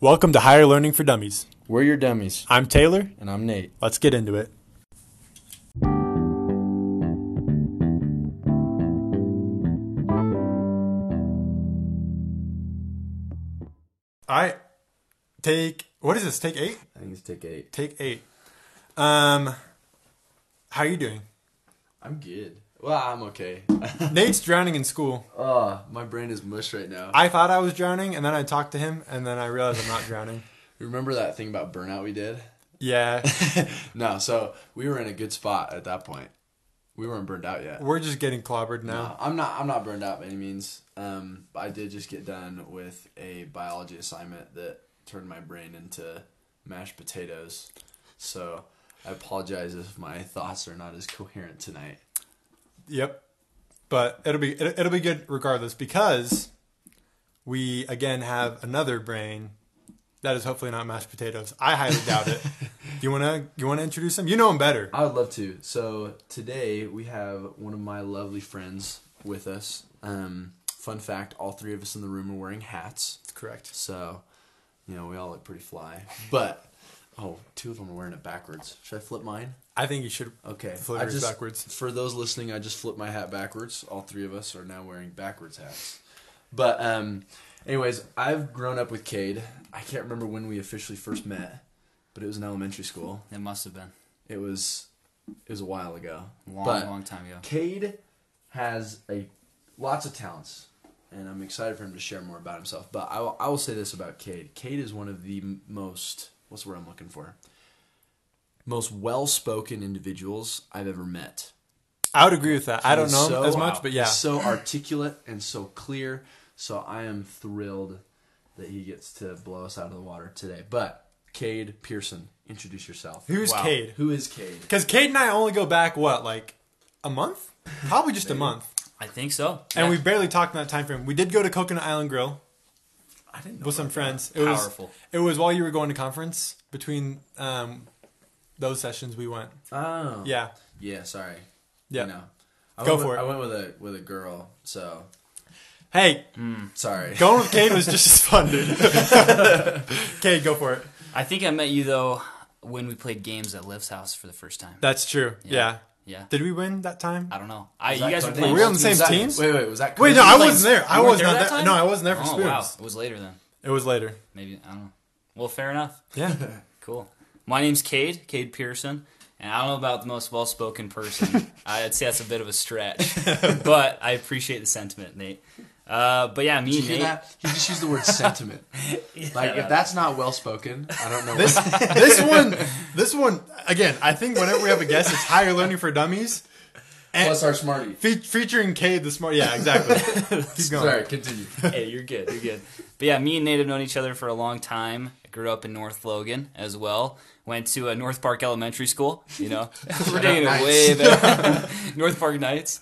Welcome to Higher Learning for Dummies. We're your dummies, I'm Taylor. and I'm Nate. Let's get into it. All right. Take what is this? Take 8? I think it's take eight. Take 8. Um how are you doing? I'm good. Well, I'm okay. Nate's drowning in school. oh, my brain is mush right now. I thought I was drowning and then I talked to him and then I realized I'm not drowning. Remember that thing about burnout we did? Yeah. no, so we were in a good spot at that point. We weren't burned out yet. We're just getting clobbered now. No, I'm not. I'm not burned out by any means. Um, I did just get done with a biology assignment that turned my brain into mashed potatoes. So I apologize if my thoughts are not as coherent tonight. Yep. But it'll be it- it'll be good regardless because we again have another brain that is hopefully not mashed potatoes. I highly doubt it. You wanna you wanna introduce him? You know him better. I would love to. So today we have one of my lovely friends with us. Um, fun fact: all three of us in the room are wearing hats. That's correct. So, you know, we all look pretty fly. But oh, two of them are wearing it backwards. Should I flip mine? I think you should Okay. flip I yours just, backwards. For those listening, I just flipped my hat backwards. All three of us are now wearing backwards hats. But um, anyways, I've grown up with Kade. I can't remember when we officially first met, but it was in elementary school. It must have been It was it was a while ago. long, But- long time ago. Kade has a lots of talents, and I'm excited for him to share more about himself. But I will, I will say this about Kade: Kade is one of the most what's the word I'm looking for? Most well-spoken individuals I've ever met. I would agree with that. I don't He's know him so- as much, but yeah. so articulate and so clear. So I am thrilled that he gets to blow us out of the water today. But Kade Pearson, introduce yourself. Who's Wow. Kade? Who is Kade? Because Kade and I only go back what, like a month? Probably just a month. I think so. And Yeah. we barely talked in that time frame. We did go to Coconut Island Grill I didn't know with some about friends. It was powerful. it was while you were going to conference between um, those sessions we went. Oh, Yeah. Yeah, sorry. Yeah. You know, I Go for with, it. I went with a with a girl, so Hey, hmm, sorry. going with Kade was just as fun, dude. Kade, go for it. I think I met you though when we played games at Liv's house for the first time. That's true. Yeah. Yeah. Did we win that time? I don't know. I you that guys were playing. Were we on the same teams. Was that- teams? Wait, wait, was that? Wait, no, I wasn't there. I you weren't was there not that there. time? No, I wasn't there for Oh spoons. wow, it was later then. It was later. Maybe I don't know. Well, fair enough. Yeah. Cool. My name's Kade, Kade Pearson, and I don't know about the most well-spoken person. I'd say that's a bit of a stretch, but I appreciate the sentiment, Nate. Uh, but yeah, me Did and you hear Nate. that? He just used the word sentiment. Like if that's not well spoken, I don't know. This what- this one this one again. I think whenever we have a guest, it's higher learning for dummies. And Plus our smarty. fe- featuring Kade the smart. Yeah, exactly. Keep going. Sorry, continue. hey, you're good. You're good. But yeah, me and Nate have known each other for a long time. I grew up in North Logan as well. Went to a North Park Elementary School. You know, we're taking it way back. North Park Knights.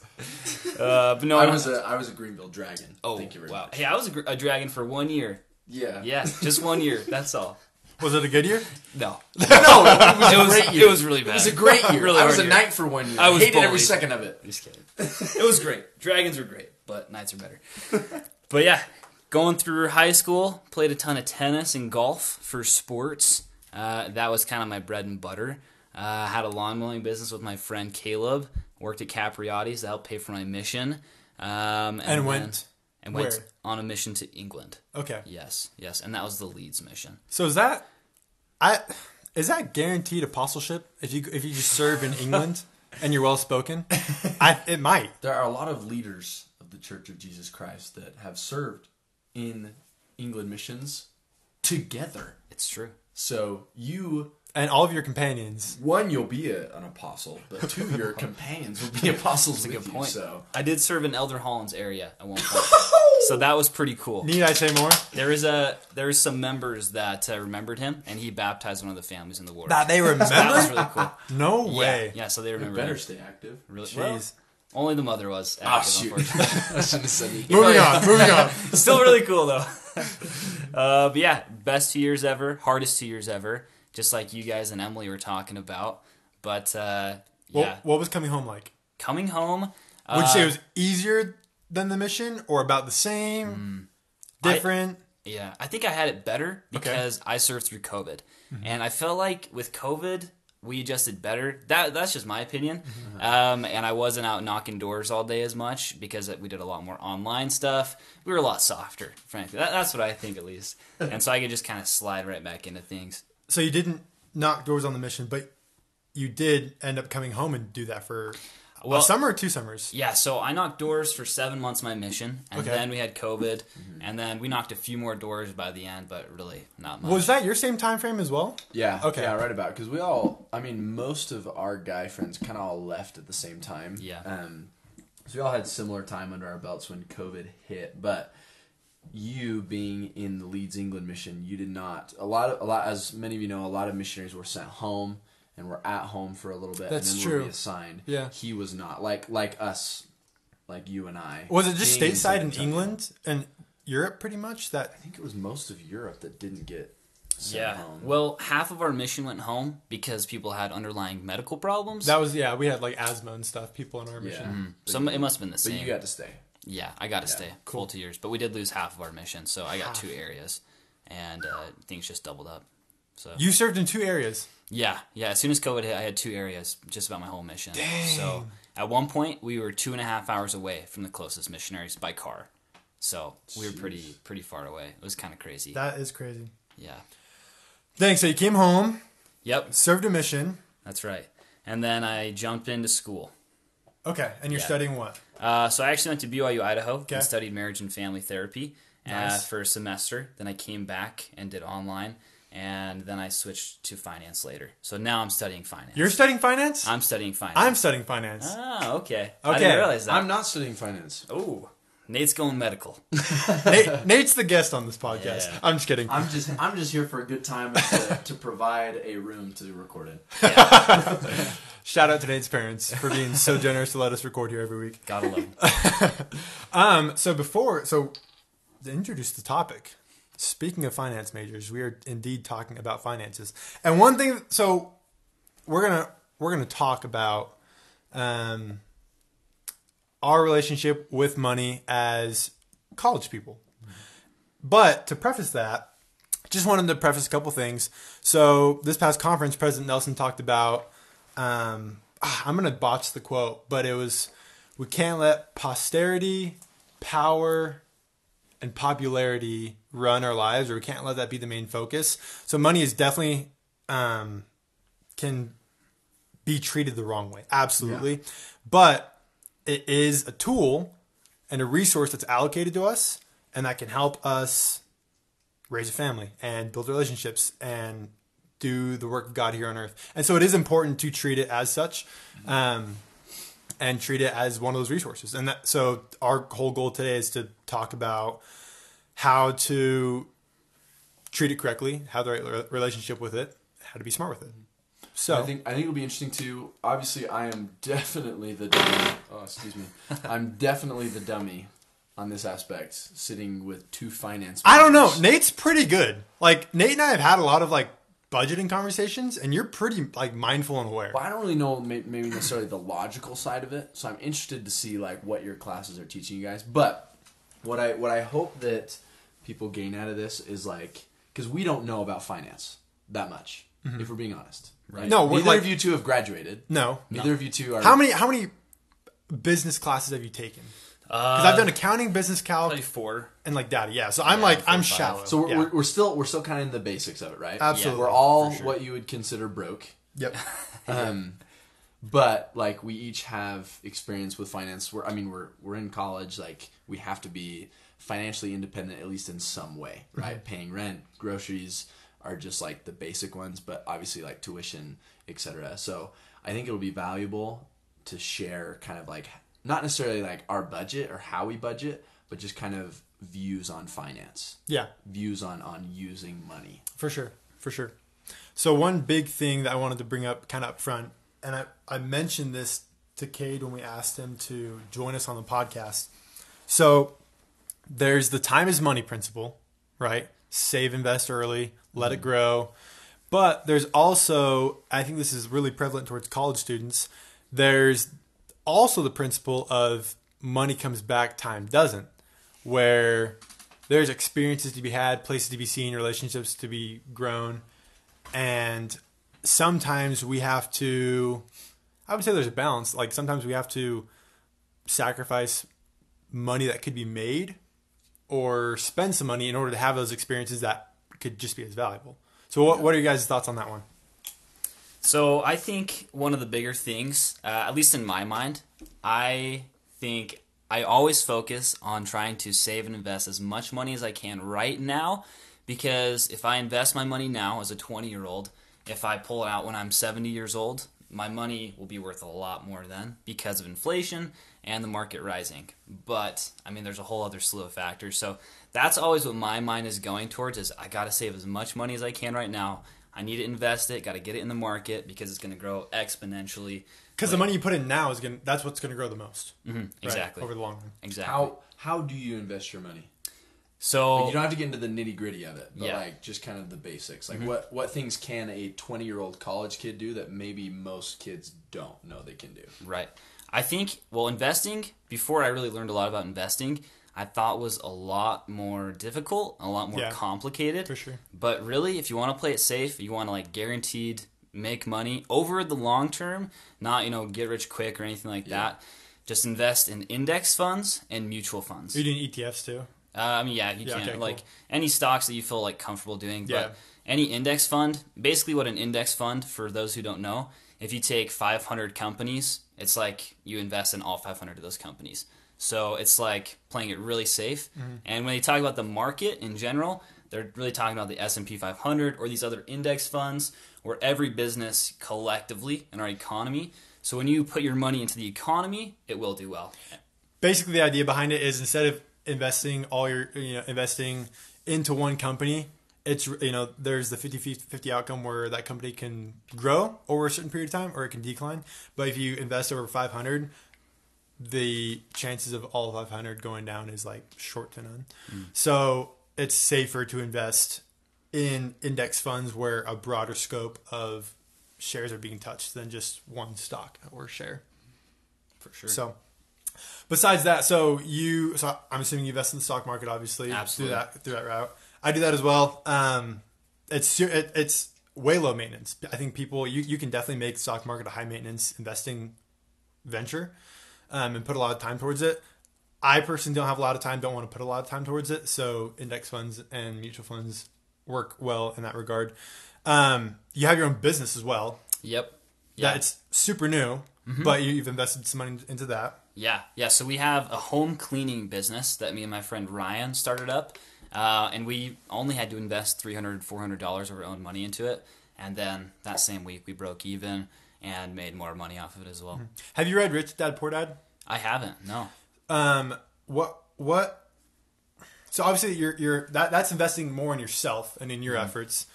Uh, but no, I was a I was a Greenville Dragon. Oh, Thank you very wow. much. Hey, I was a, a dragon for one year. Yeah. Yeah, just one year. That's all. Was it a good year? No, No, it was it a was great year. it was really bad. It was a great year. Really I was a year. knight for one year. I was hated every second of it. Just kidding. it was great. Dragons are great, but knights are better. but yeah, going through high school, played a ton of tennis and golf for sports. Uh, that was kind of my bread and butter. Uh, had a lawn mowing business with my friend Caleb. Worked at Capriotti's to help pay for my mission. Um, and, And then- went and went where? on a mission to England. Okay. Yes, yes, and that was the Leeds mission. So is that I is that guaranteed apostleship if you if you just serve in England and you're well spoken? I it might. There are a lot of leaders of the Church of Jesus Christ that have served in England missions together. It's true. So you And all of your companions. one, you'll be a, an apostle, but two, your companions will be apostles That's a with good you. point. So I did serve in Elder Hollands area at one point, so that was pretty cool. Need I say more? There is a there is some members that uh, remembered him, and he baptized one of the families in the war. That they remember? that was really cool. no way. yeah. So they you remember. better him. stay active. Really, well, only the mother was. Ah, active, shoot. unfortunately. I shouldn't have said anything. Moving on, moving on. Still really cool though. uh, but yeah, best two years ever, hardest two years ever. Just like you guys and Emily were talking about. But uh, What, yeah, what was coming home like? coming home. Would you say uh, it was easier than the mission or about the same? I- Different? Yeah, I think I had it better because I served through COVID, and I felt like with COVID we adjusted better. That that's just my opinion. Um, and I wasn't out knocking doors all day as much because we did a lot more online stuff. We were a lot softer, frankly. That, that's what I think at least. and so I could just kind of slide right back into things. So you didn't knock doors on the mission, but you did end up coming home and do that for Well- a summer or two summers. Yeah, so I knocked doors for seven months my mission, and Okay. then we had COVID, and then we knocked a few more doors by the end, but really not much. Was that your same time frame as well? Yeah. Okay. Yeah, right about because we all. I mean, most of our guy friends kind of all left at the same time. Yeah. Um, so we all had similar time under our belts when COVID hit, but you being in the Leeds England mission, you did not. A lot of a lot as many of you know, a lot of missionaries were sent home and we're at home for a little bit That's and then true. were reassigned. Yeah. He was not like like us, like you and I. Was it just being stateside in Antonio. England and Europe, pretty much? That I think it was most of Europe that didn't get sent yeah. home. Well, half of our mission went home because people had underlying medical problems. that was yeah. We had like asthma and stuff. People on our mission. yeah. Some it must have been the same. But same. you got to stay. yeah, I got to stay full two years, but we did lose half of our mission, so I got Half. two areas, and uh, things just doubled up. So You served in two areas. yeah, yeah. As soon as COVID hit, I had two areas just about my whole mission. Dang. So at one point, we were two and a half hours away from the closest missionaries by car. So we were pretty pretty far away. It was kind of crazy. That is crazy. yeah. Thanks. So you came home, Yep. served a mission. That's right. And then I jumped into school. Okay, and you're Yeah. studying what? Uh, so I actually went to BYU, Idaho, Okay. and studied marriage and family therapy uh, for a semester. Then I came back and did online, and then I switched to finance later. So now I'm studying finance. You're studying finance. I'm studying finance. I'm studying finance. Ah, okay. Okay. I Okay. didn't realize that. I'm not studying finance. Oh, Nate's going medical. Nate, Nate's the guest on this podcast. Yeah. I'm just kidding. I'm just I'm just here for a good time to, to provide a room to record it. Shout out to Nate's parents for being so generous to let us record here every week. Gotta love. Um, so before, so to introduce the topic, speaking of finance majors, we are indeed talking about finances. And one thing, so we're gonna we're gonna talk about um, our relationship with money as college people. But to preface that, just wanted to preface a couple things. So this past conference, President Nelson talked about. Um, ah, I'm gonna botch the quote, but it was, "We can't let posterity, power, and popularity run our lives, or we can't let that be the main focus." So money is definitely um, can be treated the wrong way, absolutely, but it is a tool and a resource that's allocated to us, and that can help us raise a family and build relationships and do the work of God here on earth. And so it is important to treat it as such, um, and treat it as one of those resources. And that, so our whole goal today is to talk about how to treat it correctly, have the right relationship with it, how to be smart with it. Mm-hmm. So I think I think it'll be interesting too. Obviously, I am definitely the dummy. Oh, excuse me. I'm definitely the dummy on this aspect, sitting with two finance. I don't know. Nate's pretty good. Like Nate and I have had a lot of like budgeting conversations, and you're pretty like mindful and aware. Well, I don't really know maybe necessarily the logical side of it, so I'm interested to see like what your classes are teaching you guys. But what I what I hope that people gain out of this is like because we don't know about finance that much, if we're being honest. Right? No, neither like- of you two have graduated. No. Neither of you two are. How many how many business classes have you taken? Because I've done accounting, business calc, Probably four. and like data. Yeah, so I'm Yeah, like four, I'm five. shallow. So we're, yeah. we're, we're still we're still kind of in the basics of it, right? Absolutely. We're all sure. what you would consider broke. yep. Um, but like we each have experience with finance. We're I mean we're we're in college. Like we have to be financially independent at least in some way, mm-hmm. right? Paying rent, groceries are just like the basic ones, but obviously like tuition, etc. So I think it'll be valuable to share kind of like not necessarily like our budget or how we budget, but just kind of views on finance, Yeah, views on on using money. for sure, for sure. So one big thing that I wanted to bring up, kind of up front, and I I mentioned this to Kade when we asked him to join us on the podcast. So there's the time is money principle, right? Save, invest early, let it mm-hmm. grow. But there's also, I think this is really prevalent towards college students. There's also the principle of money comes back, time doesn't, where there's experiences to be had, places to be seen, relationships to be grown, and sometimes we have to. I would say there's a balance. Like sometimes we have to sacrifice money that could be made, or spend some money in order to have those experiences that could just be as valuable. So, what, what are your guys' thoughts on that one? So I think one of the bigger things, uh, at least in my mind, I think I always focus on trying to save and invest as much money as I can right now, because if I invest my money now as a 20 year old, if I pull it out when I'm 70 years old, my money will be worth a lot more then because of inflation and the market rising. But I mean, there's a whole other slew of factors. So that's always what my mind is going towards: is I got to save as much money as I can right now. I need to invest it. Got to get it in the market because it's going to grow exponentially. Because the money you put in now is going to that's what's going to grow the most. Mhm, right, exactly. over the long run. Exactly. How how do you invest your money? So you don't have to get into the nitty gritty of it, but Yeah. like just kind of the basics. Like mm-hmm. what what things can a twenty year old college kid do that maybe most kids don't know they can do? Right. I think, well, investing, before I really learned a lot about investing, I thought was a lot more difficult, a lot more Yeah. complicated. For sure. But really, if you want to play it safe, you want to like guaranteed make money over the long term, not, you know, get rich quick or anything like Yeah. that. Just invest in index funds and mutual funds. Are you doing ETFs too? Uh, I mean, yeah, you Yeah, can okay, like cool. any stocks that you feel like comfortable doing. Yeah. But any index fund, basically, what an index fund for those who don't know, if you take 500 companies, it's like you invest in all 500 of those companies. So it's like playing it really safe. Mm-hmm. And when they talk about the market in general, they're really talking about the S&P 500 or these other index funds where every business collectively in our economy. So when you put your money into the economy, it will do well. basically the idea behind it is instead of investing all your you know investing into one company it's you know there's the 50 50 outcome where that company can grow over a certain period of time or it can decline. But if you invest over 500 the chances of all 500 going down is like short to none. Mm. So it's safer to invest in index funds where a broader scope of shares are being touched than just one stock or share. For sure. so, besides that, so you, so I'm assuming you invest in the stock market, obviously, Absolutely. through that through that route. I do that as well. Um, it's it, it's way low maintenance. I think people you you can definitely make stock market a high maintenance investing venture, um, and put a lot of time towards it. I personally don't have a lot of time, don't want to put a lot of time towards it. So index funds and mutual funds work well in that regard. Um, you have your own business as well. Yep. Yeah, it's super new, but you've invested some money into that. Yeah, yeah. So we have a home cleaning business that me and my friend Ryan started up, uh, and we only had to invest $300, $400 of our own money into it. And then that same week, we broke even and made more money off of it as well. Have you read Rich Dad Poor Dad? I haven't, no. Um, what what? So obviously you're you're that that's investing more in yourself and in your efforts.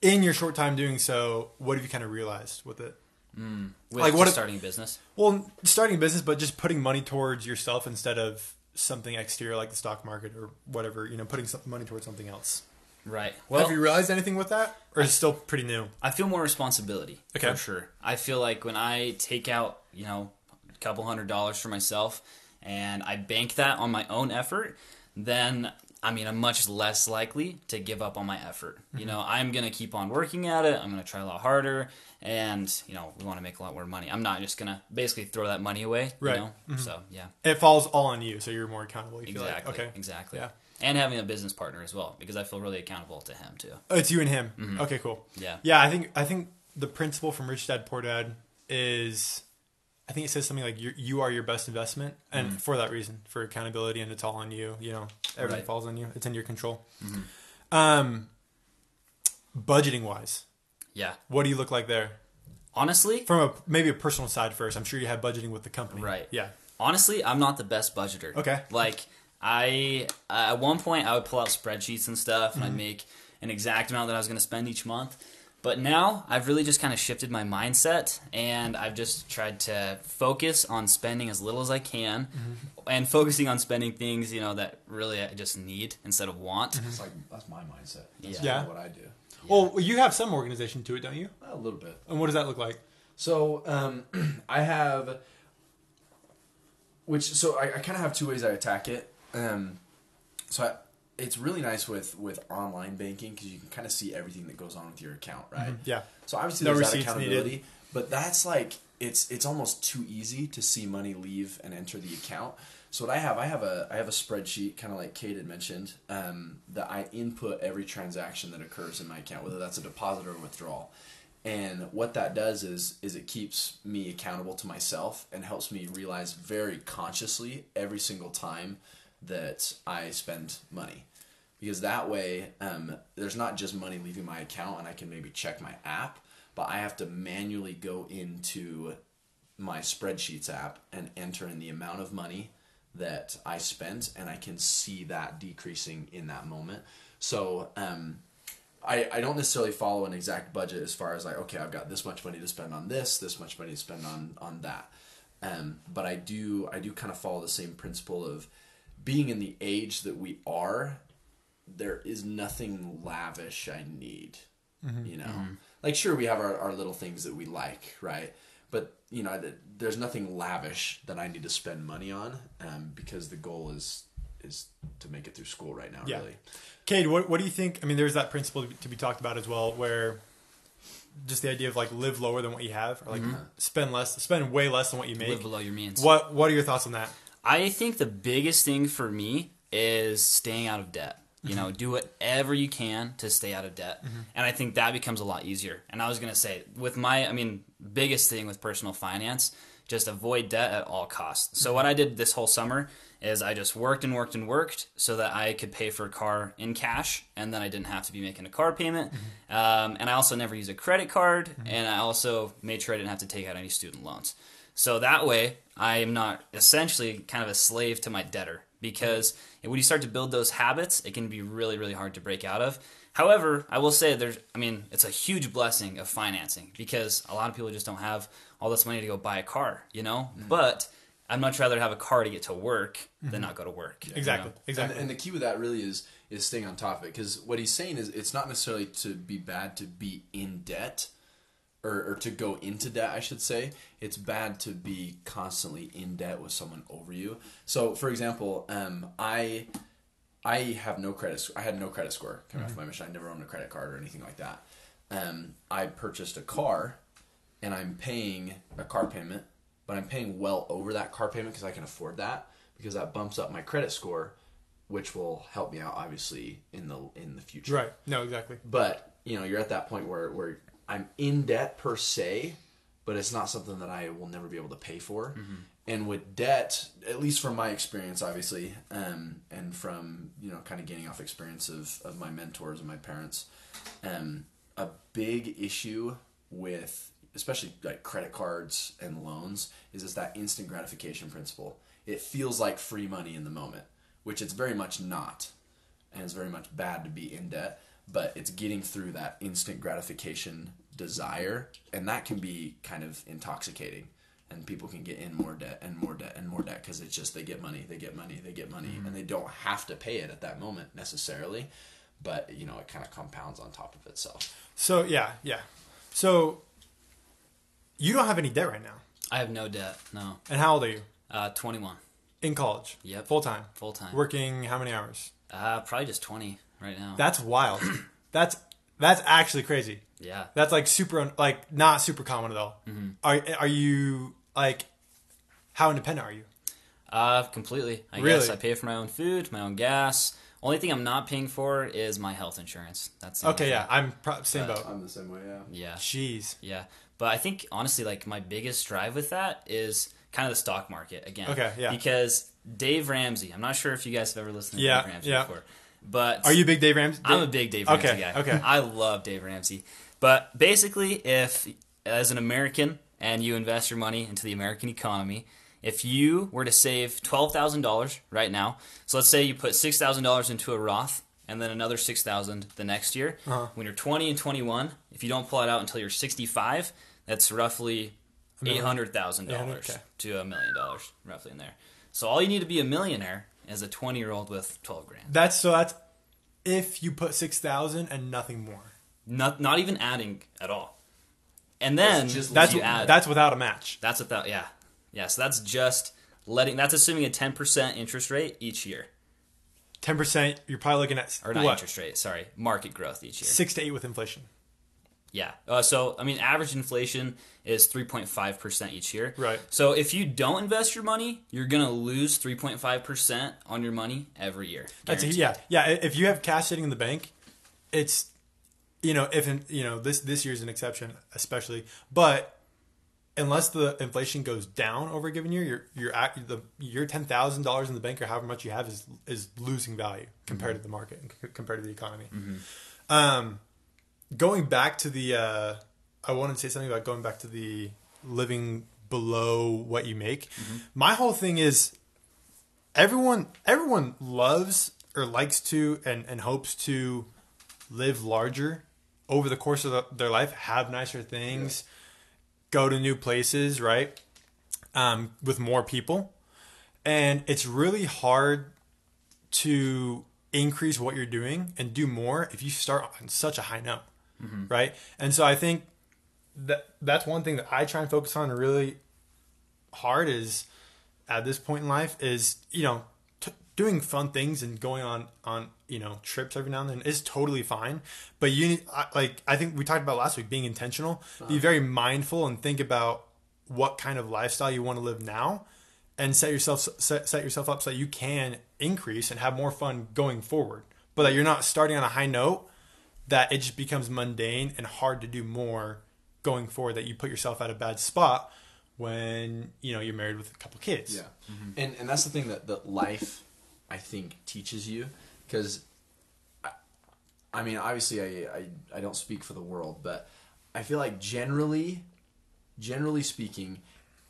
In your short time doing so, what have you kind of realized with it? Mm. With Like, what starting a business? Well, starting a business, but just putting money towards yourself instead of something exterior like the stock market or whatever. You know, putting some money towards something else. Right. Well, have you realized anything with that, or is it still pretty new? I feel more responsibility Okay. for sure. I feel like when I take out, you know, a couple hundred dollars for myself and I bank that on my own effort, then I mean, I'm much less likely to give up on my effort. Mm-hmm. You know, I'm going to keep on working at it. I'm going to try a lot harder and, you know, we want to make a lot more money. I'm not just going to basically throw that money away, Right. Mm-hmm. you know? So, yeah. It falls all on you, so you're more accountable. You feel like. Exactly. Okay. Exactly. Yeah. And having a business partner as well because I feel really accountable to him too. Oh, it's you and him. Okay, cool. Yeah. Yeah, I think I think the principle from Rich Dad Poor Dad is, I think it says something like you you are your best investment, and mm-hmm. for that reason, for accountability, and it's all on you. You know, everything Right. falls on you. It's in your control. Mm-hmm. Um, budgeting wise, Yeah. what do you look like there? Honestly, From a maybe a personal side first. I'm sure you have budgeting with the company, Right. Yeah. honestly, I'm not the best budgeter. Okay. Like I at one point I would pull out spreadsheets and stuff and I'd mm-hmm. make an exact amount that I was going to spend each month. But now I've really just kind of shifted my mindset and I've just tried to focus on spending as little as I can and focusing on spending things, you know, that really I just need instead of want. It's like that's my mindset. That's Yeah. Yeah. what I do. Well, you have some organization to it, don't you? A little bit. And what does that look like? So um, I have, which so I, I kind of have two ways I attack it. Um, so it's really nice with with online banking because you can kind of see everything that goes on with your account, right? Yeah. So obviously No there's that accountability, needed. but that's like it's it's almost too easy to see money leave and enter the account. So what I have, I have a I have a spreadsheet, kind of like Kade had mentioned, um, that I input every transaction that occurs in my account, whether that's a deposit or a withdrawal. And what that does is is it keeps me accountable to myself and helps me realize very consciously every single time that I spend money because that way um, there's not just money leaving my account and I can maybe check my app, but I have to manually go into my spreadsheets app and enter in the amount of money that I spent, and I can see that decreasing in that moment. So um, I, I don't necessarily follow an exact budget as far as like okay I've got this much money to spend on this, this much money to spend on on that. Um, but I do I do kind of follow the same principle of being in the age that we are. There is nothing lavish I need, mm-hmm. you know. Mm-hmm. Like sure we have our, our little things that we like, right? But you know there's nothing lavish that I need to spend money on um, because the goal is is to make it through school right now. Yeah. Really, Kade, what, what do you think? I mean, there's that principle to be, to be talked about as well, where just the idea of like live lower than what you have, or like mm-hmm. spend less, spend way less than what you make. Live below your means. What What are your thoughts on that? I think the biggest thing for me is staying out of debt. You know, mm-hmm. do whatever you can to stay out of debt. Mm-hmm. And I think that becomes a lot easier. And I was going to say, with my, I mean, biggest thing with personal finance, just avoid debt at all costs. So, mm-hmm. what I did this whole summer is I just worked and worked and worked so that I could pay for a car in cash and then I didn't have to be making a car payment. Um, and I also never used a credit card and I also made sure I didn't have to take out any student loans. So that way, I am not essentially kind of a slave to my debtor because when you start to build those habits, it can be really, really hard to break out of. However, I will say there's, I mean, it's a huge blessing of financing because a lot of people just don't have all this money to go buy a car, you know? Mm-hmm. But I'd much rather have a car to get to work than mm-hmm. not go to work. you Exactly. know? Exactly. And, and the key with that really is is staying on top of it because what he's saying is it's not necessarily to be bad to be in debt or, or to go into debt i should say it's bad to be constantly in debt with someone over you. So for example um, i i have no credit i had no credit score coming off my mission i never owned a credit card or anything like that. Um, i purchased a car and i'm paying a car payment but i'm paying well over that car payment because i can afford that because that bumps up my credit score which will help me out obviously in the in the future. Right. No, exactly. but you know you're at that point where where I'm in debt per se, but it's not something that I will never be able to pay for. And with debt, at least from my experience, obviously, um, and from you know kind of gaining off experience of of my mentors and my parents, um, a big issue with especially like credit cards and loans is is that instant gratification principle. It feels like free money in the moment, which it's very much not and it's very much bad to be in debt but it's getting through that instant gratification desire and that can be kind of intoxicating and people can get in more debt and more debt and more debt because it's just they get money they get money they get money and they don't have to pay it at that moment necessarily but you know it kind of compounds on top of itself So yeah, yeah. So you don't have any debt right now. I have no debt. No. And how old are you? Uh, 21. In college. Yep. Full time. Full time. Working how many hours? Uh, probably just 20 right now. That's wild. that's that's actually crazy. yeah. That's like super like not super common at all. Mm-hmm. Are are you like how independent are you? Uh, completely. I Really? guess I pay for my own food, my own gas. Only thing I'm not paying for is my health insurance. That's Okay, thing. yeah, I'm pro- same boat. i'm the same way yeah Yeah. Jeez. Yeah. But I think honestly, like my biggest drive with that is kind of the stock market again. Okay, yeah. Because Dave Ramsey, I'm not sure if you guys have ever listened to Yeah, Dave Ramsey yeah. before, but Are you a big Dave Ramsey? I'm a big Dave Ramsey Okay, guy. okay. I love Dave Ramsey. But basically, if as an American and you invest your money into the American economy, if you were to save twelve thousand dollars right now, so let's say you put six thousand dollars into a Roth and then another six thousand the next year, Uh-huh. when you're twenty and twenty one, if you don't pull it out until you're sixty five, that's roughly eight million. hundred thousand dollars okay. to a million dollars, roughly in there. So all you need to be a millionaire is a twenty year old with twelve grand. That's so that's if you put six thousand and nothing more. not not even adding at all. And then That's just That's you add. that's without a match. that's without yeah yeah. So that's just letting. That's assuming a ten percent interest rate each year. ten percent. You're probably looking at or not what interest rate. Sorry, market growth each year. six to eight with inflation. Yeah. Uh, so, I mean, average inflation is 3.5% each year. Right. So, if you don't invest your money, you're going to lose 3.5% on your money every year. That's a, yeah, yeah. If you have cash sitting in the bank, it's you know if you know this this year's an exception, especially. But unless the inflation goes down over a given year, your your the your ten thousand dollars in the bank or however much you have is is losing value compared to the market and compared to the economy. Um, going back to the, uh, I wanted to say something about going back to the living below what you make. My whole thing is everyone everyone loves or likes to and, and hopes to live larger over the course of the, their life, have nicer things, go to new places, right? Um, with more people. And it's really hard to increase what you're doing and do more if you start on such a high note, Mm-hmm. right? And so I think that that's one thing that I try and focus on really hard is at this point in life is you know t- doing fun things and going on on you know trips every now and then is totally fine. But you need I- like i think we talked about last week being intentional. Be very mindful and think about what kind of lifestyle you want to live now and set yourself set, set yourself up so that you can increase and have more fun going forward. But that you're not starting on a high note that it just becomes mundane and hard to do more going forward that you put yourself at a bad spot when you know you're married with a couple kids. Yeah, mm-hmm. and and that's the thing that that life, I think, teaches you because, I, I mean, obviously, I, I I don't speak for the world, but I feel like generally, generally speaking,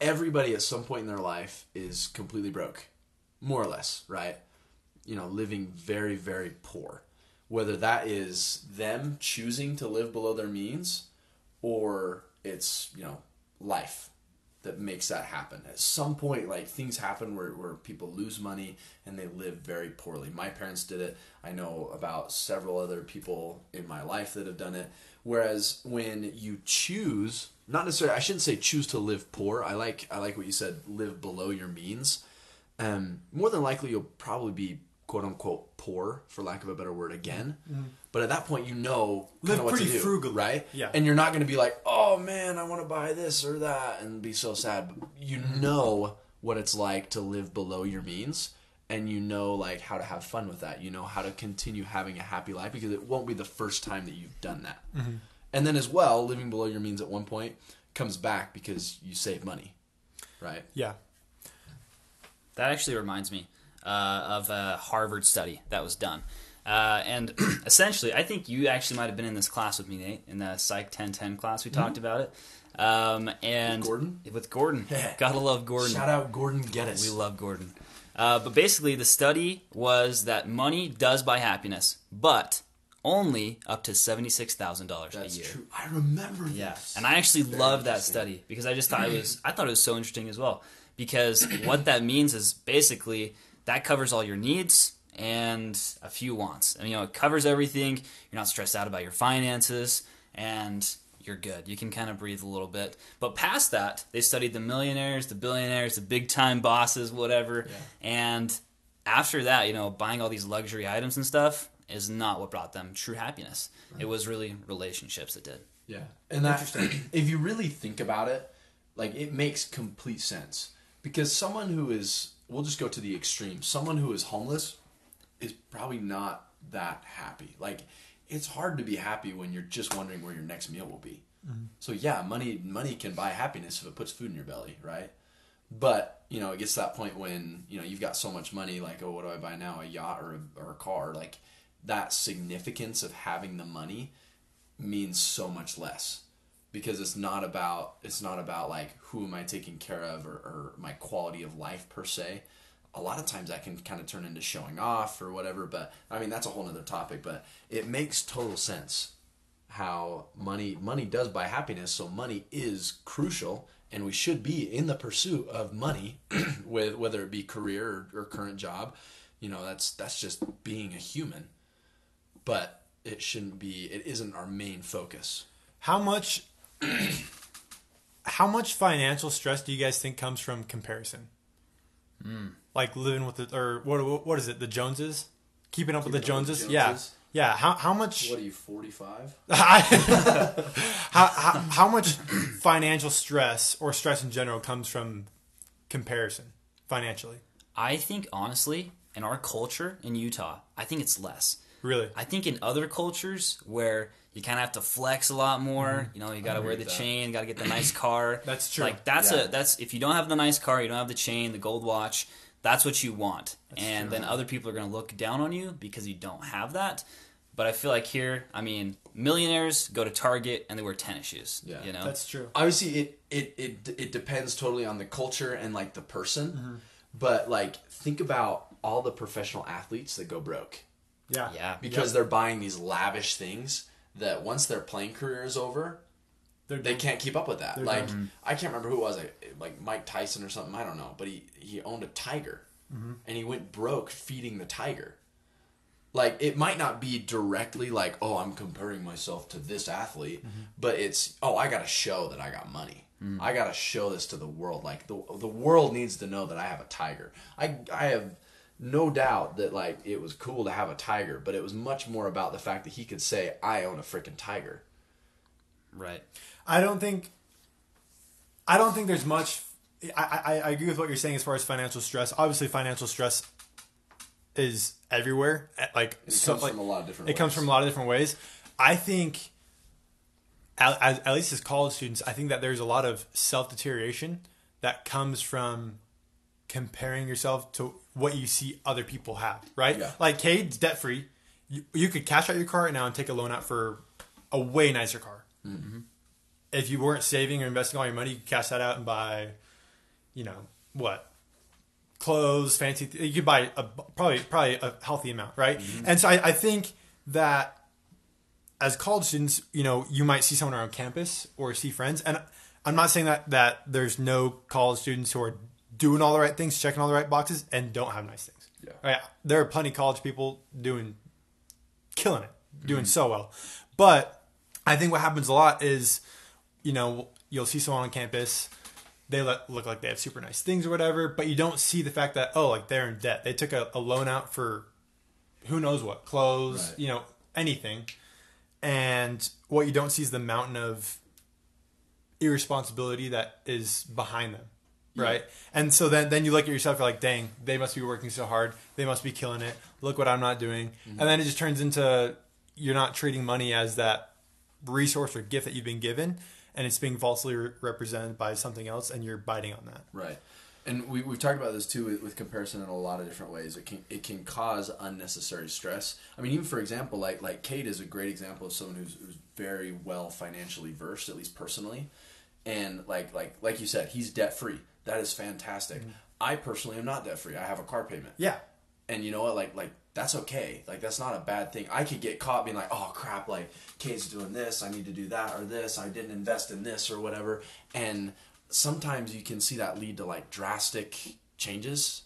everybody at some point in their life is completely broke, more or less, right? You know, living very very poor, whether that is them choosing to live below their means, or it's you know life that makes that happen. At some point, like things happen where, where people lose money and they live very poorly. My parents did it. I know about several other people in my life that have done it. Whereas when you choose, not necessarily, I shouldn't say choose to live poor. I like I like what you said, live below your means. Um, more than likely, you'll probably be quote unquote poor, for lack of a better word, again. But at that point, you know Mm-hmm. Live kinda what to pretty do, frugally. right? Yeah. And you're not going to be like, oh man, I want to buy this or that and be so sad. You Mm-hmm. know what it's like to live below your means and you know like how to have fun with that. You know how to continue having a happy life because it won't be the first time that you've done that. Mm-hmm. And then as well, living below your means at one point comes back because you save money. Right? yeah That actually reminds me uh, of a Harvard study that was done. Uh, and essentially, I think you actually might have been in this class with me, Nate, in the Psych 1010 class. We talked about it. Um, and With Gordon? With Gordon. Gotta love Gordon. Shout out Gordon Geddes. We love Gordon. Uh, but basically, the study was that money does buy happiness, but only up to $76,000 a year. That's true. I remember Yeah, this. and I actually Very love that study because I just thought it was I thought it was so interesting as well because what that means is basically that covers all your needs and a few wants. And you know, it covers everything. You're not stressed out about your finances and you're good. You can kind of breathe a little bit. But past that, they studied the millionaires, the billionaires, the big time bosses, whatever. And after that, you know, buying all these luxury items and stuff is not what brought them true happiness. It was really relationships that did. Yeah, and that if you really think about it, like it makes complete sense because someone who is, we'll just go to the extreme. Someone who is homeless is probably not that happy. Like it's hard to be happy when you're just wondering where your next meal will be. Mm-hmm. So yeah, money money can buy happiness if it puts food in your belly, right? But you know, it gets to that point when you know you've got so much money, like oh, what do I buy now? A yacht or a, or a car? Like that significance of having the money means so much less because it's not about it's not about like who am I taking care of or, or my quality of life per se. A lot of times that can kind of turn into showing off or whatever, but I mean that's a whole other topic. But it makes total sense how money money does buy happiness, so money is crucial, and we should be in the pursuit of money, with whether it be career or, or current job. You know that's that's just being a human, but it shouldn't be. It isn't our main focus. How much how much financial stress do you guys think comes from comparison? Hmm. Like living with the or what what is it? The Joneses keeping up with the Keeping with the Joneses. Yeah, yeah. How how much? What are you, 45? how, how how much financial stress or stress in general comes from comparison financially? I think honestly, in our culture in Utah, I think it's less. Really? I think in other cultures where you kind of have to flex a lot more, mm-hmm. you know, you got to wear the that. chain, got to get the nice car. That's true. Like that's Yeah. a that's if you don't have the nice car, you don't have the chain, the gold watch, that's what you want. and then other people are going to look down on you because you don't have that. But I feel like here, I mean, millionaires go to Target and they wear tennis shoes. Yeah. you know, That's true. obviously it, it it it depends totally on the culture and like the person mm-hmm. but like think about all the professional athletes that go broke Yeah. yeah, because they're buying these lavish things that once their playing career is over They're they can't keep up with that. They're like i can't remember who it was like, like mike tyson or something i don't know but he he owned a tiger. Mm-hmm. And he went broke feeding the tiger. Like it might not be directly like oh i'm comparing myself to this athlete mm-hmm. but it's oh i gotta show that i got money. Mm. I gotta show this to the world. Like the, the world needs to know that i have a tiger. I i have no doubt that like it was cool to have a tiger but it was much more about the fact that he could say i own a freaking tiger right. I don't think. I don't think there's much. I, I, I agree with what you're saying as far as financial stress. Obviously, financial stress is everywhere. Eh, like it so, comes like, from a lot of different It comes ways. from a lot of different ways. I think, at, at, at least as college students, I think that there's a lot of self deterioration that comes from comparing yourself to what you see other people have. Right? Yeah. Like Kade's debt free. You, you could cash out your car right now and take a loan out for a way nicer car mm-hmm. if you weren't saving or investing all your money, you could cash that out and buy, you know, what? Clothes, fancy. Th- you could buy a, probably probably a healthy amount, right? Mm-hmm. And so I, I think that as college students, you know, you might see someone around campus or see friends, and I'm not saying that that there's no college students who are doing all the right things, checking all the right boxes, and don't have nice things. Yeah. Right? There are plenty of college people doing killing it, doing mm-hmm. so well. But I think what happens a lot is, you know, you'll see someone on campus, they look, look like they have super nice things or whatever, but you don't see the fact that, oh, like they're in debt. They took a, a loan out for who knows what, clothes, Right. you know, anything. And what you don't see is the mountain of irresponsibility that is behind them. Right. And so then, then you look at yourself, you're like, dang, they must be working so hard. They must be killing it. Look what I'm not doing. Mm-hmm. And then it just turns into you're not treating money as that resource or gift that you've been given, and it's being falsely re- represented by something else, and you're biting on that. Right. And we, we've talked about this too with, with comparison in a lot of different ways. It can it can cause unnecessary stress. I mean, even for example, like like Kade is a great example of someone who's, who's very well financially versed, at least personally, and like like like you said, he's debt free. That is fantastic. Mm-hmm. I personally am not debt free. I have a car payment, Yeah. and you know what? Like like that's okay. Like that's not a bad thing. I could get caught being like, oh crap, like Kade's doing this. I need to do that or this. I didn't invest in this or whatever. And sometimes you can see that lead to like drastic changes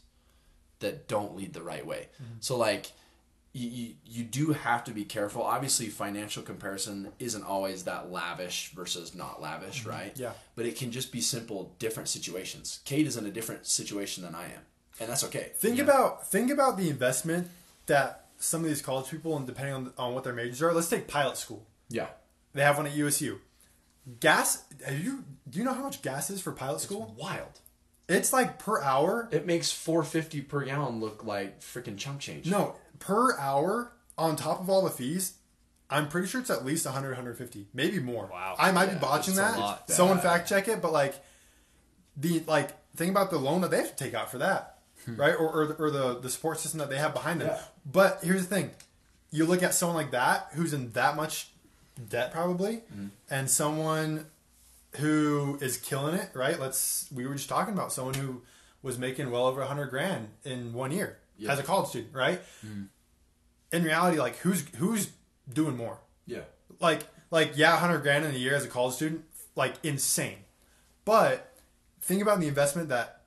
that don't lead the right way. Mm-hmm. So like you, you you do have to be careful. Obviously, financial comparison isn't always that lavish versus not lavish, mm-hmm. right? Yeah. But it can just be simple, different situations. Kade is in a different situation than I am, and that's okay. Think about think about the investment that some of these college people, and depending on, on what their majors are, let's take pilot school. Yeah. They have one at USU. Gas. Have you do you know how much gas is for pilot school? Wild. It's like per hour. It makes 450 per gallon look like freaking chump change. No, per hour on top of all the fees. I'm pretty sure it's at least 100, 150, maybe more. Wow. I might Yeah, be botching that. Someone fact check it, but like the like thing about the loan that they have to take out for that, right? Or or, the, or the the support system that they have behind them. Yeah. But here's the thing: you look at someone like that who's in that much debt probably, Mm-hmm. and someone who is killing it, right? Let's we were just talking about someone who was making well over 100 grand in one year Yeah. as a college student, right? Mm. In reality, like who's who's doing more? Yeah. Like like yeah, 100 grand in a year as a college student, like insane. But think about the investment that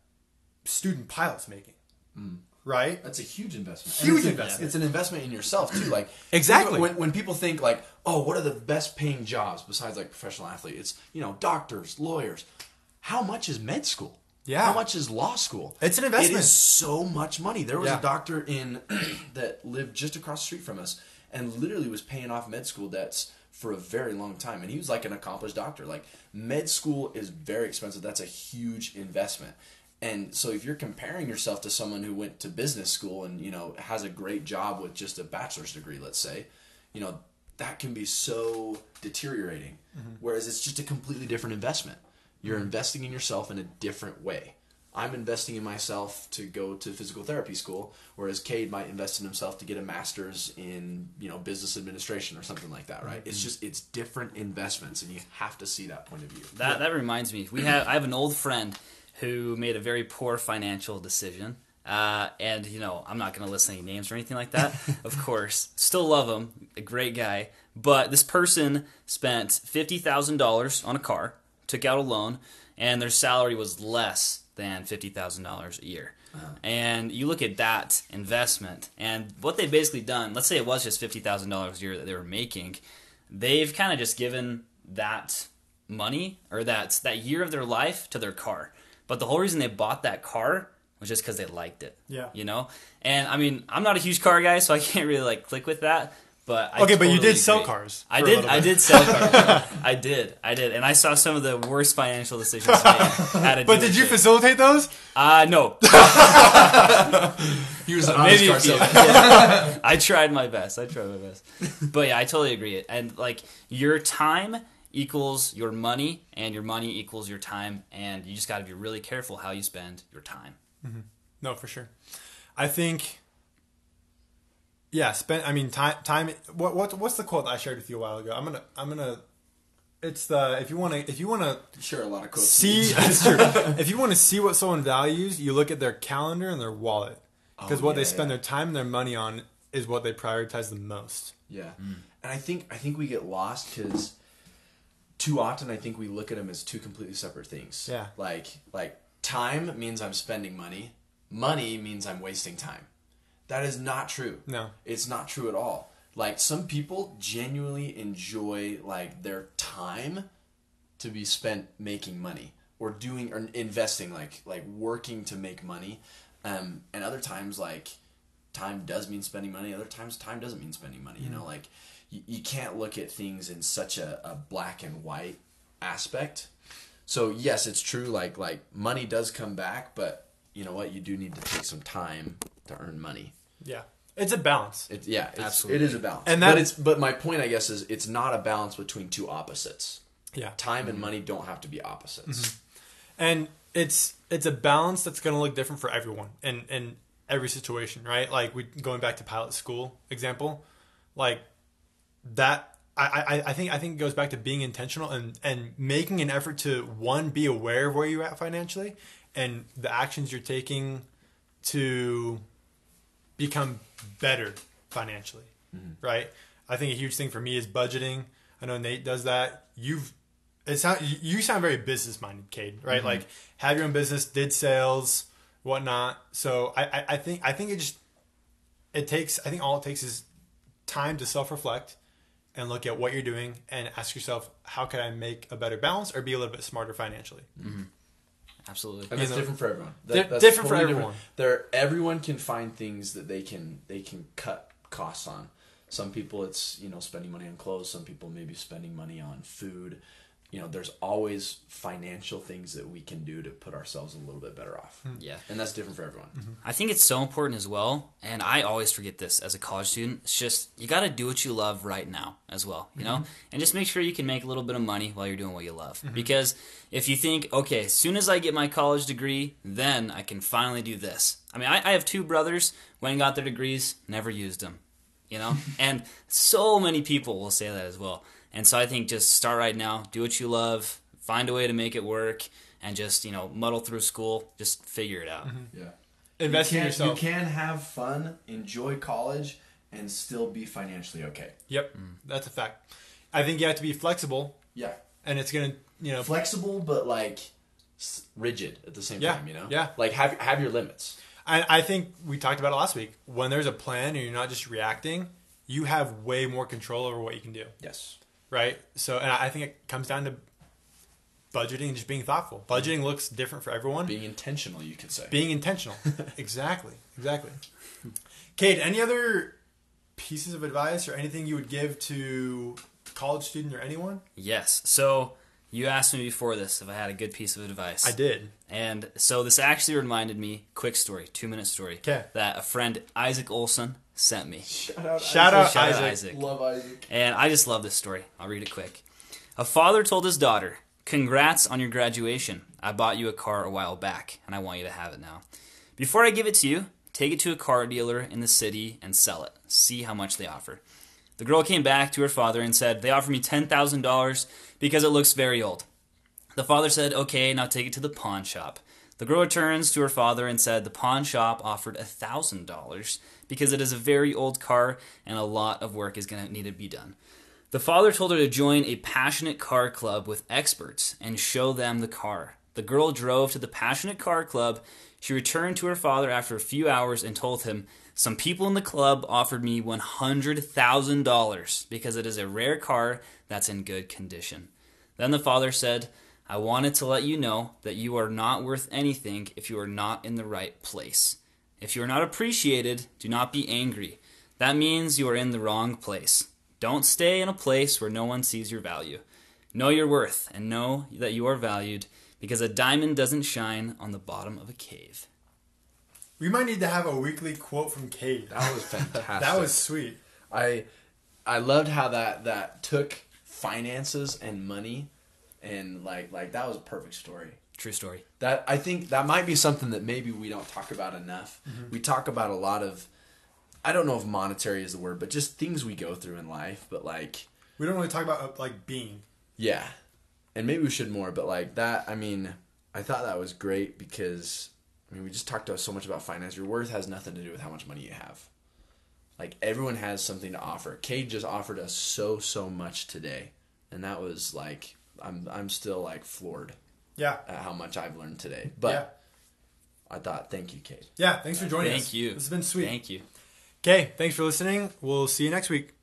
student pilots making. Mm. Right? That's a huge investment. Huge it's investment. It's an investment in yourself too. Like Exactly. When, when people think like, oh, what are the best paying jobs besides like professional athlete? It's you know doctors, lawyers. How much is med school? Yeah. How much is law school? It's an investment. It is so much money. There was Yeah. a doctor in that lived just across the street from us and literally was paying off med school debts for a very long time. And he was like an accomplished doctor. Like med school is very expensive. That's a huge investment. And so if you're comparing yourself to someone who went to business school and, you know, has a great job with just a bachelor's degree, let's say, you know, that can be so deteriorating. Mm-hmm. Whereas it's just a completely different investment. You're investing in yourself in a different way. I'm investing in myself to go to physical therapy school, whereas Kade might invest in himself to get a master's in you know business administration or something like that, right? It's just it's different investments, and you have to see that point of view. That that reminds me. We have I have an old friend who made a very poor financial decision. Uh, and you know, I'm not going to list any names or anything like that. of course, still love him, a great guy. But this person spent fifty thousand dollars on a car, took out a loan, and their salary was less than fifty thousand dollars a year. Uh-huh. And you look at that investment and what they've basically done. Let's say it was just fifty thousand dollars a year that they were making. They've kind of just given that money or that that year of their life to their car. But the whole reason they bought that car was just because they liked it. Yeah. You know? And I mean, I'm not a huge car guy, so I can't really like click with that. But I Okay, but you totally did sell cars I did. I did sell cars. I did. I did, and I saw some of the worst financial decisions made at a But did you facilitate those? Uh, no. He was an Maybe car a few. salesman. Yeah. I tried my best. I tried my best. But yeah, I totally agree. And like your time equals your money, and your money equals your time, and you just got to be really careful how you spend your time. No, for sure. I think. Yeah, spend. I mean, time. Time. What? What? What's the quote that I shared with you a while ago? I'm gonna. I'm gonna. It's the if you want to if you want to share a lot of quotes. see that's true. if you want to see what someone values, you look at their calendar and their wallet because Oh, what yeah, they spend yeah. their time and their money on is what they prioritize the most. Yeah, and I think I think we get lost because too often I think we look at them as two completely separate things. Yeah. like like time means I'm spending money. Money means I'm wasting time. That is not true. No. it's not true at all. Like some people genuinely enjoy like their time to be spent making money or doing or investing like like working to make money. Um and other times like time does mean spending money. Other times time doesn't mean spending money you know? Like you, you can't look at things in such a, a black and white aspect. So yes it's true like like money does come back but you know what? You do need to take some time to earn money Yeah, it's a balance. it, yeah, it's, Absolutely. it is a balance. And that- but it's but my point, I guess, is it's not a balance between two opposites. Yeah, Time and mm-hmm. money don't have to be opposites. Mm-hmm. and it's it's a balance that's going to look different for everyone in in every situation, right? Like we going back to pilot school example, like that. I, I, I think I think it goes back to being intentional and, and making an effort to one be aware of where you're at financially and the actions you're taking to become better financially, mm-hmm. right? I think a huge thing for me is budgeting. I know Nate does that. You've it sound you- sound very business minded, Kade, right? Mm-hmm. Like have your own business, did sales, whatnot. So I, I, I think I think it just it takes I think all it takes is time to self reflect and look at what you're doing and ask yourself how can I make a better balance or be a little bit smarter financially. Mm-hmm. Absolutely. And that's know, different for everyone. That- di- that's different for totally everyone. There, everyone can find things that they can they can cut costs on. Some people, it's you know spending money on clothes. Some people maybe spending money on food. You know, there's always financial things that we can do to put ourselves a little bit better off. Hmm. Yeah. and that's different for everyone. Mm-hmm. I think it's so important as well, and I always forget this as a college student. It's just you got to do what you love right now as well, you know, mm-hmm. and just make sure you can make a little bit of money while you're doing what you love. Mm-hmm. Because if you think, okay, as soon as I get my college degree, then I can finally do this. I mean, I, I have two brothers went and got their degrees, never used them, you know, and so many people will say that as well. And so I think just start right now, do what you love, find a way to make it work, and just you know muddle through school, just figure it out. Mm-hmm. Yeah. Invest you in can, yourself. You can have fun, enjoy college, and still be financially okay. Yep, mm. that's a fact. I think you have to be flexible, Yeah. and it's gonna you know Flexible, but like rigid at the same Yeah, time. You know. yeah. Like have have your limits. I, I think we talked about it last week. When there's a plan and you're not just reacting, you have way more control over what you can do, Yes. Right? So, and I think it comes down to budgeting and just being thoughtful. Mm-hmm. Budgeting looks different for everyone. Being intentional, you could say. Being intentional. exactly. Exactly. Kade, any other pieces of advice or anything you would give to college student or anyone? Yes. So you asked me before this if I had a good piece of advice. I did. And so this actually reminded me, quick story, two minute story, 'Kay. that a friend, Isaac Olson, sent me. Shout out, Shout out Shout out Isaac. Isaac. Love Isaac. And I just love this story. I'll read it quick. A father told his daughter, Congrats on your graduation. I bought you a car a while back, and I want you to have it now. Before I give it to you, take it to a car dealer in the city and sell it. See how much they offer. The girl came back to her father and said, They offer me $10,000 because it looks very old. The father said, Okay, now take it to the pawn shop. The girl returns to her father and said the pawn shop offered a $1,000 because it is a very old car and a lot of work is going to need to be done. The father told her to join a passionate car club with experts and show them the car. The girl drove to the passionate car club. She returned to her father after a few hours and told him, Some people in the club offered me $100,000 because it is a rare car that's in good condition. Then the father said, I wanted to let you know that you are not worth anything if you are not in the right place. If you are not appreciated, do not be angry. That means you are in the wrong place. Don't stay in a place where no one sees your value. Know your worth and know that you are valued because a diamond doesn't shine on the bottom of a cave. We might need to have a weekly quote from Kade. That was fantastic. That was sweet. I I loved how that that took finances and money and like like that was a perfect story. True story. That I think that might be something that maybe we don't talk about enough. We talk about a lot of I don't know if monetary is the word, but just things we go through in life, but like We don't really talk about uh, like being. yeah. And maybe we should more, but like that I mean, I thought that was great because I mean, we just talked so much about finance. Your worth has nothing to do with how much money you have. Like everyone has something to offer. Kade just offered us so so much today, and that was like I'm I'm still like floored Yeah. at how much I've learned today. But yeah. I thought, thank you, Kade. Yeah. Thanks for joining us. Thank you. This has been sweet. Thank you. Okay. Thanks for listening. We'll see you next week.